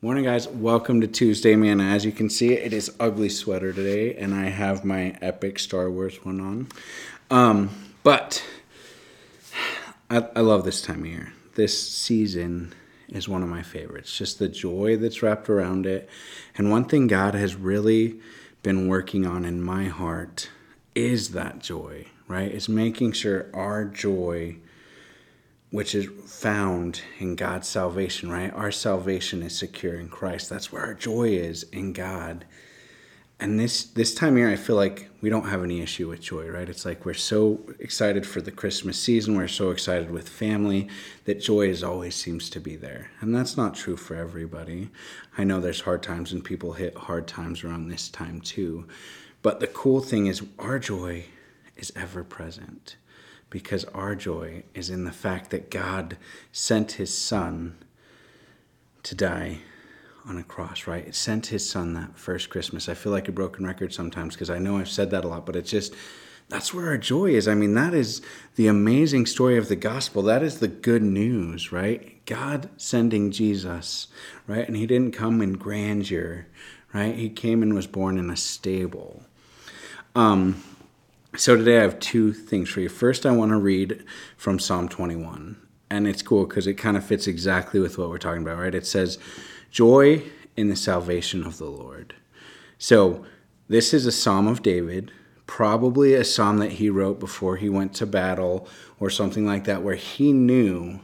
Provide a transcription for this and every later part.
Morning, guys. Welcome to Tuesday, man. As you can see, it is ugly sweater today, and I have my epic Star Wars one on. Um, but I, I love this time of year. This season is one of my favorites. Just the joy that's wrapped around it. And one thing God has really been working on in my heart is that joy, right? Is making sure our joy which is found in God's salvation, right? Our salvation is secure in Christ. That's where our joy is in God. And this this time of year, I feel like we don't have any issue with joy, right? It's like we're so excited for the Christmas season, we're so excited with family that joy is always seems to be there, and that's not true for everybody. I know there's hard times, and people hit hard times around this time too. But the cool thing is, our joy is ever present because our joy is in the fact that God sent his son to die on a cross, right? It sent his son that first Christmas. I feel like a broken record sometimes because I know I've said that a lot, but it's just that's where our joy is. I mean, that is the amazing story of the gospel. That is the good news, right? God sending Jesus, right? And he didn't come in grandeur, right? He came and was born in a stable. Um, so today I have two things for you. First, I want to read from Psalm 21. And it's cool because it kind of fits exactly with what we're talking about, right? It says, Joy in the salvation of the Lord. So this is a Psalm of David, probably a psalm that he wrote before he went to battle or something like that, where he knew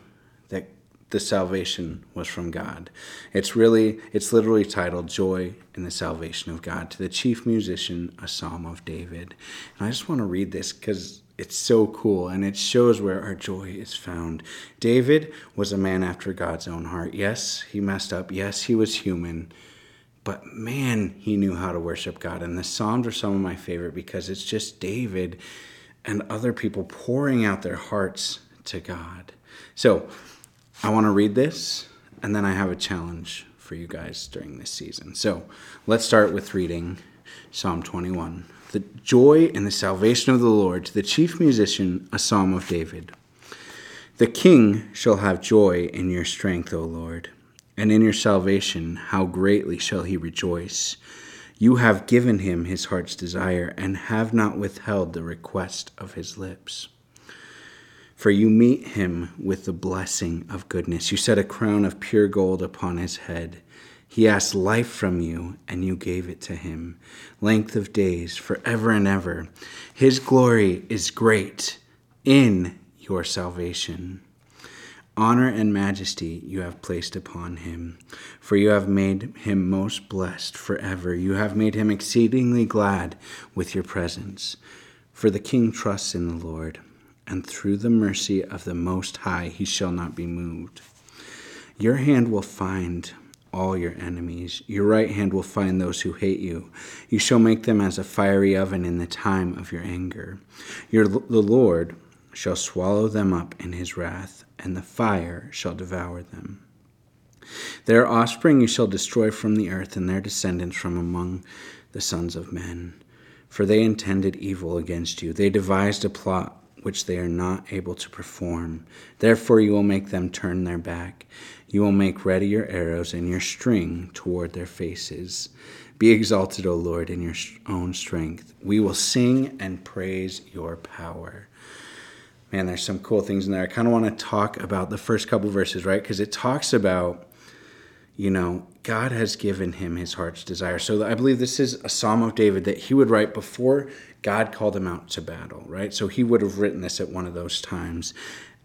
the salvation was from God. It's really, it's literally titled Joy in the Salvation of God to the chief musician, a psalm of David. And I just want to read this because it's so cool and it shows where our joy is found. David was a man after God's own heart. Yes, he messed up. Yes, he was human. But man, he knew how to worship God. And the Psalms are some of my favorite because it's just David and other people pouring out their hearts to God. So, I want to read this, and then I have a challenge for you guys during this season. So let's start with reading Psalm 21. The joy and the salvation of the Lord, to the chief musician, a psalm of David. The king shall have joy in your strength, O Lord, and in your salvation, how greatly shall he rejoice. You have given him his heart's desire, and have not withheld the request of his lips. For you meet him with the blessing of goodness. You set a crown of pure gold upon his head. He asked life from you, and you gave it to him. Length of days, forever and ever. His glory is great in your salvation. Honor and majesty you have placed upon him, for you have made him most blessed forever. You have made him exceedingly glad with your presence. For the king trusts in the Lord and through the mercy of the Most High he shall not be moved. Your hand will find all your enemies. Your right hand will find those who hate you. You shall make them as a fiery oven in the time of your anger. Your, the Lord shall swallow them up in his wrath, and the fire shall devour them. Their offspring you shall destroy from the earth, and their descendants from among the sons of men. For they intended evil against you. They devised a plot which they are not able to perform. Therefore, you will make them turn their back. You will make ready your arrows and your string toward their faces. Be exalted, O Lord, in your own strength. We will sing and praise your power. Man, there's some cool things in there. I kind of want to talk about the first couple verses, right? Because it talks about, you know, God has given him his heart's desire. So I believe this is a Psalm of David that he would write before God called him out to battle, right? So he would have written this at one of those times.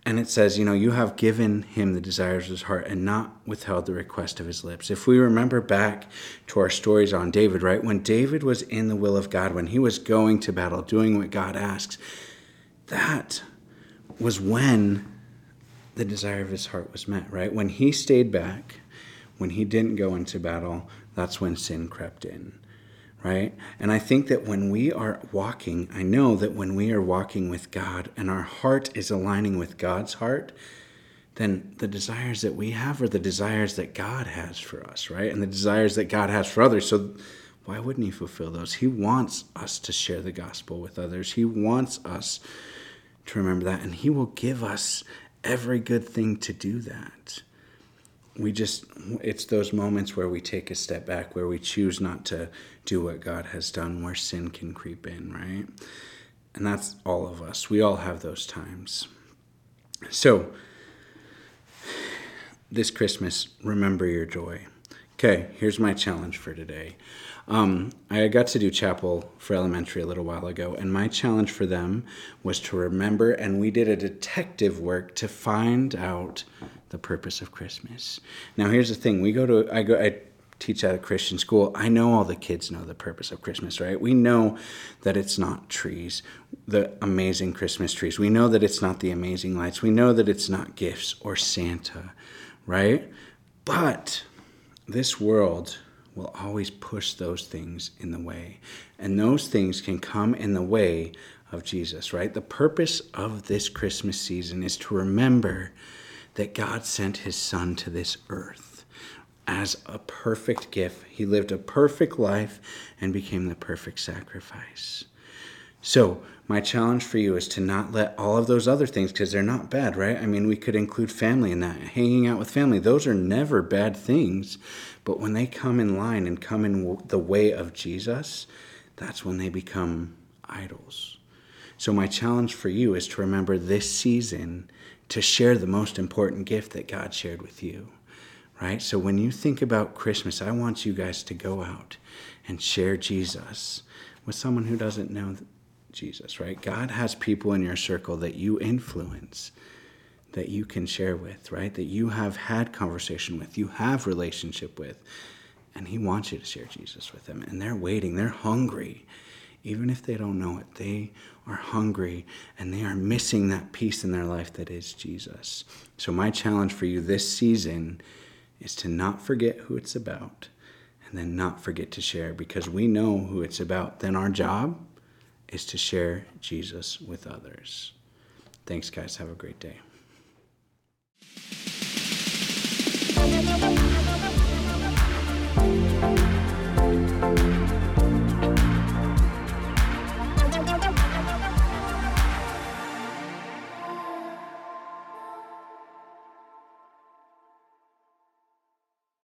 And it says, you know, you have given him the desires of his heart and not withheld the request of his lips. If we remember back to our stories on David, right? When David was in the will of God, when he was going to battle, doing what God asks, that was when the desire of his heart was met, right? When he stayed back, when he didn't go into battle, that's when sin crept in right? And I think that when we are walking, I know that when we are walking with God and our heart is aligning with God's heart, then the desires that we have are the desires that God has for us, right? And the desires that God has for others. So why wouldn't He fulfill those? He wants us to share the gospel with others, He wants us to remember that, and He will give us every good thing to do that we just it's those moments where we take a step back where we choose not to do what god has done where sin can creep in right? And that's all of us. We all have those times. So this christmas remember your joy. Okay here's my challenge for today. Um, I got to do chapel for elementary a little while ago, and my challenge for them was to remember, and we did a detective work to find out the purpose of Christmas. Now, here's the thing: we go to I go I teach at a Christian school. I know all the kids know the purpose of Christmas, right? We know that it's not trees, the amazing Christmas trees. We know that it's not the amazing lights. We know that it's not gifts or Santa, right? But this world will always push those things in the way. And those things can come in the way of Jesus, right? The purpose of this Christmas season is to remember that God sent his son to this earth as a perfect gift. He lived a perfect life and became the perfect sacrifice. So, my challenge for you is to not let all of those other things, because they're not bad, right? I mean, we could include family in that, hanging out with family. Those are never bad things. But when they come in line and come in the way of Jesus, that's when they become idols. So, my challenge for you is to remember this season to share the most important gift that God shared with you, right? So, when you think about Christmas, I want you guys to go out and share Jesus with someone who doesn't know Jesus, right? God has people in your circle that you influence, that you can share with, right? That you have had conversation with, you have relationship with, and He wants you to share Jesus with them. And they're waiting, they're hungry. Even if they don't know it, they are hungry and they are missing that piece in their life that is Jesus. So, my challenge for you this season is to not forget who it's about and then not forget to share because we know who it's about. Then our job is to share Jesus with others. Thanks, guys. Have a great day.